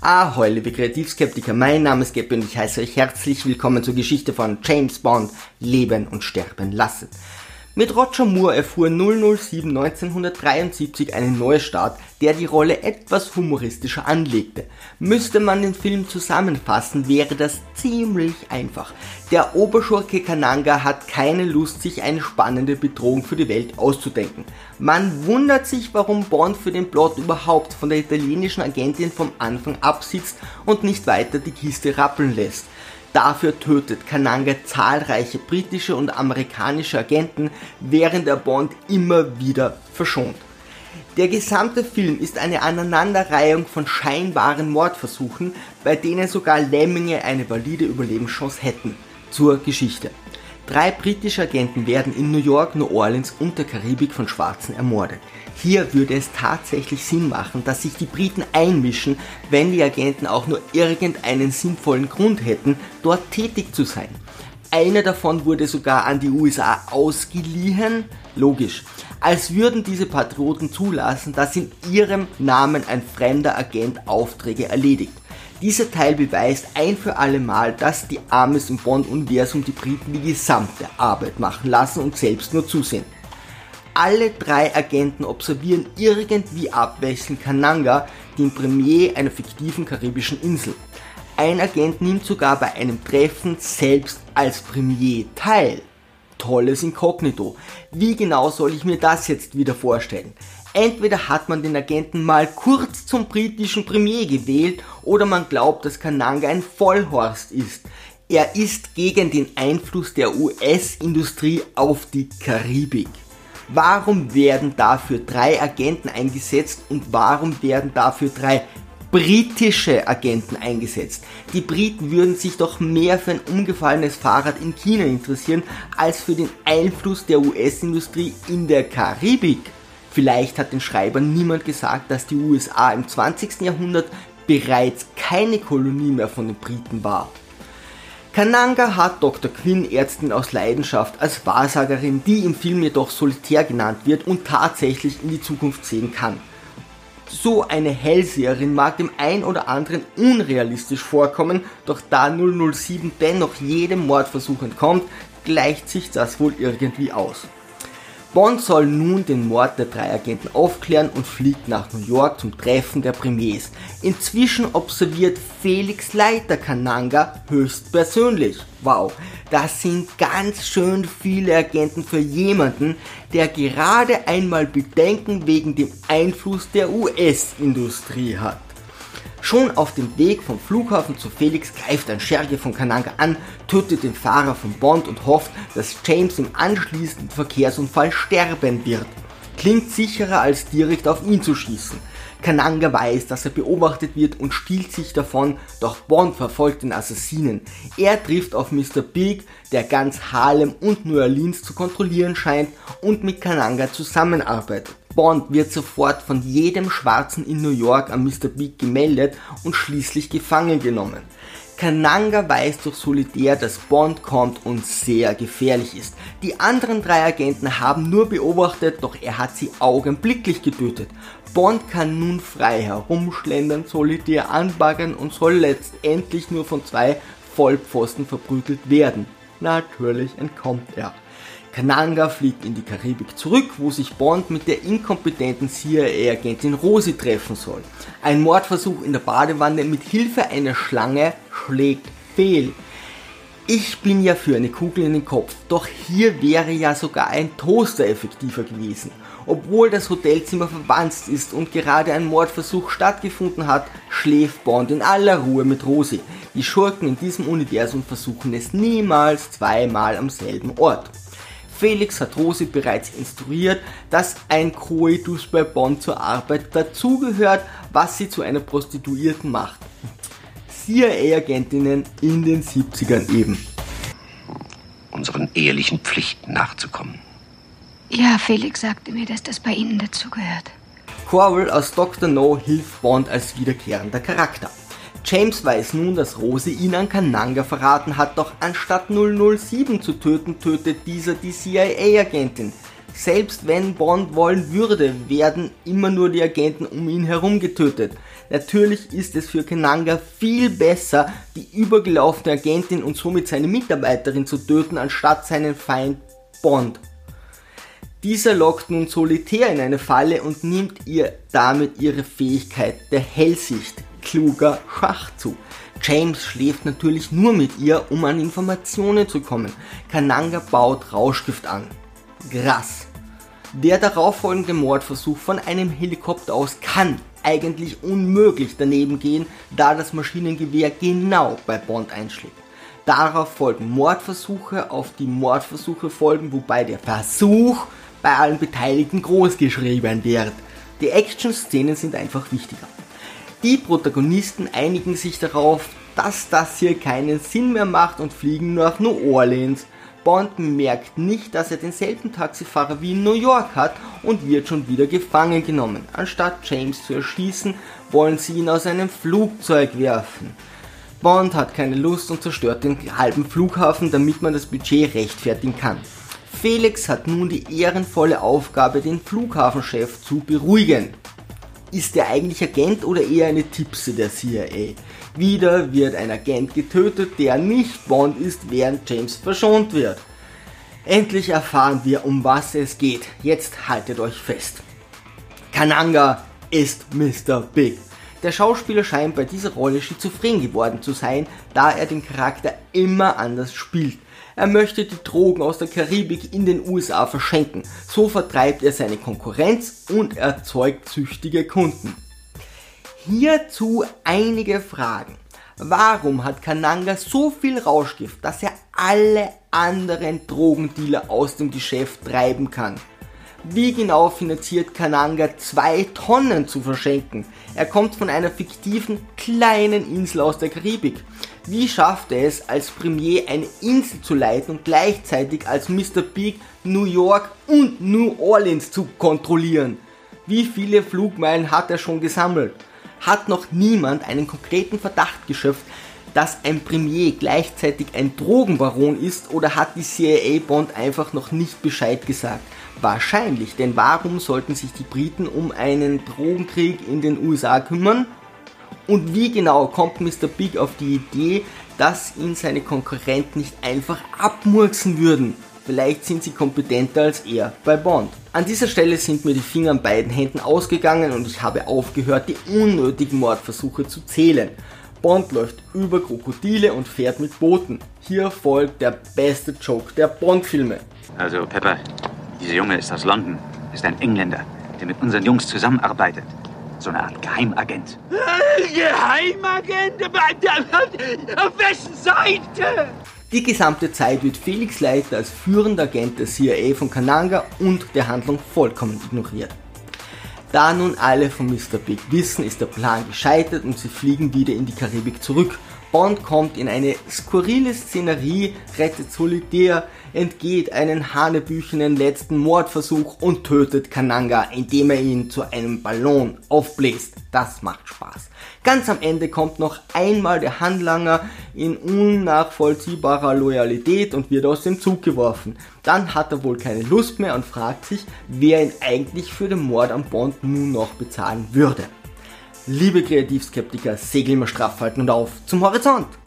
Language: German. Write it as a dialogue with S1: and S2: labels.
S1: Ahoi, liebe Kreativskeptiker, mein Name ist Geppi und ich heiße euch herzlich willkommen zur Geschichte von James Bond, Leben und Sterben lassen. Mit Roger Moore erfuhr 007 1973 einen Neustart, der die Rolle etwas humoristischer anlegte. Müsste man den Film zusammenfassen, wäre das ziemlich einfach. Der Oberschurke Kananga hat keine Lust, sich eine spannende Bedrohung für die Welt auszudenken. Man wundert sich, warum Bond für den Plot überhaupt von der italienischen Agentin vom Anfang absitzt und nicht weiter die Kiste rappeln lässt. Dafür tötet Kananga zahlreiche britische und amerikanische Agenten, während er Bond immer wieder verschont. Der gesamte Film ist eine Aneinanderreihung von scheinbaren Mordversuchen, bei denen sogar Lemminge eine valide Überlebenschance hätten. Zur Geschichte. Drei britische Agenten werden in New York, New Orleans und der Karibik von Schwarzen ermordet. Hier würde es tatsächlich Sinn machen, dass sich die Briten einmischen, wenn die Agenten auch nur irgendeinen sinnvollen Grund hätten, dort tätig zu sein. Einer davon wurde sogar an die USA ausgeliehen. Logisch. Als würden diese Patrioten zulassen, dass in ihrem Namen ein fremder Agent Aufträge erledigt. Dieser Teil beweist ein für alle Mal, dass die Amis im Bond-Universum die Briten die gesamte Arbeit machen lassen und selbst nur zusehen. Alle drei Agenten observieren irgendwie abwechselnd Kananga, den Premier einer fiktiven karibischen Insel. Ein Agent nimmt sogar bei einem Treffen selbst als Premier teil. Tolles Inkognito. Wie genau soll ich mir das jetzt wieder vorstellen? Entweder hat man den Agenten mal kurz zum britischen Premier gewählt oder man glaubt, dass Kananga ein Vollhorst ist. Er ist gegen den Einfluss der US-Industrie auf die Karibik. Warum werden dafür drei Agenten eingesetzt und warum werden dafür drei britische Agenten eingesetzt. Die Briten würden sich doch mehr für ein umgefallenes Fahrrad in China interessieren, als für den Einfluss der US-Industrie in der Karibik. Vielleicht hat den Schreibern niemand gesagt, dass die USA im 20. Jahrhundert bereits keine Kolonie mehr von den Briten war. Kananga hat Dr. Quinn, Ärztin aus Leidenschaft, als Wahrsagerin, die im Film jedoch solitär genannt wird und tatsächlich in die Zukunft sehen kann. So eine Hellseherin mag dem ein oder anderen unrealistisch vorkommen, doch da 007 dennoch jedem Mordversuch entkommt, gleicht sich das wohl irgendwie aus. Bond soll nun den Mord der drei Agenten aufklären und fliegt nach New York zum Treffen der Premiers. Inzwischen observiert Felix Leiter Kananga höchstpersönlich. Wow, das sind ganz schön viele Agenten für jemanden, der gerade einmal Bedenken wegen dem Einfluss der US-Industrie hat. Schon auf dem Weg vom Flughafen zu Felix greift ein Scherge von Kananga an, tötet den Fahrer von Bond und hofft, dass James im anschließenden Verkehrsunfall sterben wird. Klingt sicherer als direkt auf ihn zu schießen. Kananga weiß, dass er beobachtet wird und stiehlt sich davon, doch Bond verfolgt den Assassinen. Er trifft auf Mr. Big, der ganz Harlem und New Orleans zu kontrollieren scheint und mit Kananga zusammenarbeitet. Bond wird sofort von jedem Schwarzen in New York an Mr. Big gemeldet und schließlich gefangen genommen. Kananga weiß durch Solitär, dass Bond kommt und sehr gefährlich ist. Die anderen drei Agenten haben nur beobachtet, doch er hat sie augenblicklich getötet. Bond kann nun frei herumschlendern, Solitär anbaggern und soll letztendlich nur von zwei Vollpfosten verprügelt werden. Natürlich entkommt er. Kananga fliegt in die Karibik zurück, wo sich Bond mit der inkompetenten CIA-Agentin Rosi treffen soll. Ein Mordversuch in der Badewanne mit Hilfe einer Schlange schlägt fehl. Ich bin ja für eine Kugel in den Kopf, doch hier wäre ja sogar ein Toaster effektiver gewesen. Obwohl das Hotelzimmer verwanzt ist und gerade ein Mordversuch stattgefunden hat, schläft Bond in aller Ruhe mit Rosi. Die Schurken in diesem Universum versuchen es niemals zweimal am selben Ort. Felix hat Rosi bereits instruiert, dass ein Coitus bei Bond zur Arbeit dazugehört, was sie zu einer Prostituierten macht. CIA-Agentinnen in den 70ern eben.
S2: Unseren ehelichen Pflichten nachzukommen.
S3: Ja, Felix sagte mir, dass das bei Ihnen dazugehört.
S1: Corwell aus Dr. No hilft Bond als wiederkehrender Charakter. James weiß nun, dass Rose ihn an Kananga verraten hat, doch anstatt 007 zu töten, tötet dieser die CIA-Agentin. Selbst wenn Bond wollen würde, werden immer nur die Agenten um ihn herum getötet. Natürlich ist es für Kananga viel besser, die übergelaufene Agentin und somit seine Mitarbeiterin zu töten, anstatt seinen Feind Bond. Dieser lockt nun solitär in eine Falle und nimmt ihr damit ihre Fähigkeit der Hellsicht, kluger Schachzug. James schläft natürlich nur mit ihr, um an Informationen zu kommen. Kananga baut Rauschgift an. Krass. Der darauffolgende Mordversuch von einem Helikopter aus kann eigentlich unmöglich daneben gehen, da das Maschinengewehr genau bei Bond einschlägt. Darauf folgen Mordversuche, auf die Mordversuche folgen, wobei der Versuch bei allen Beteiligten groß geschrieben wird. Die Action-Szenen sind einfach wichtiger. Die Protagonisten einigen sich darauf, dass das hier keinen Sinn mehr macht und fliegen nach New Orleans. Bond merkt nicht, dass er denselben Taxifahrer wie in New York hat und wird schon wieder gefangen genommen. Anstatt James zu erschießen, wollen sie ihn aus einem Flugzeug werfen. Bond hat keine Lust und zerstört den halben Flughafen, damit man das Budget rechtfertigen kann. Felix hat nun die ehrenvolle Aufgabe, den Flughafenchef zu beruhigen. Ist er eigentlich Agent oder eher eine Tipse der CIA? Wieder wird ein Agent getötet, der nicht Bond ist, während James verschont wird. Endlich erfahren wir, um was es geht. Jetzt haltet euch fest. Kananga ist Mr. Big. Der Schauspieler scheint bei dieser Rolle schizophren geworden zu sein, da er den Charakter immer anders spielt. Er möchte die Drogen aus der Karibik in den USA verschenken. So vertreibt er seine Konkurrenz und erzeugt süchtige Kunden. Hierzu einige Fragen. Warum hat Kananga so viel Rauschgift, dass er alle anderen Drogendealer aus dem Geschäft treiben kann? Wie genau finanziert Kananga zwei Tonnen zu verschenken? Er kommt von einer fiktiven kleinen Insel aus der Karibik. Wie schafft er es, als Premier eine Insel zu leiten und gleichzeitig als Mr. Big New York und New Orleans zu kontrollieren? Wie viele Flugmeilen hat er schon gesammelt? Hat noch niemand einen konkreten Verdacht geschöpft, dass ein Premier gleichzeitig ein Drogenbaron ist oder hat die CIA Bond einfach noch nicht Bescheid gesagt? Wahrscheinlich, denn warum sollten sich die Briten um einen Drogenkrieg in den USA kümmern? Und wie genau kommt Mr. Big auf die Idee, dass ihn seine Konkurrenten nicht einfach abmurksen würden? Vielleicht sind sie kompetenter als er bei Bond. An dieser Stelle sind mir die Finger an beiden Händen ausgegangen und ich habe aufgehört, die unnötigen Mordversuche zu zählen. Bond läuft über Krokodile und fährt mit Booten. Hier folgt der beste Joke der Bond-Filme.
S4: Also, Pepper, dieser Junge ist aus London, ist ein Engländer, der mit unseren Jungs zusammenarbeitet. So eine Art Geheimagent.
S5: Geheimagent? Auf wessen Seite?
S1: Die gesamte Zeit wird Felix Leiter als führender Agent der CIA von Kananga und der Handlung vollkommen ignoriert. Da nun alle von Mr. Big wissen, ist der Plan gescheitert und sie fliegen wieder in die Karibik zurück. Bond kommt in eine skurrile Szenerie, rettet Solitär, entgeht einen hanebüchenen letzten Mordversuch und tötet Kananga, indem er ihn zu einem Ballon aufbläst. Das macht Spaß. Ganz am Ende kommt noch einmal der Handlanger in unnachvollziehbarer Loyalität und wird aus dem Zug geworfen. Dann hat er wohl keine Lust mehr und fragt sich, wer ihn eigentlich für den Mord am Bond nun noch bezahlen würde. Liebe Kreativskeptiker, Segel immer straff halten und auf zum Horizont!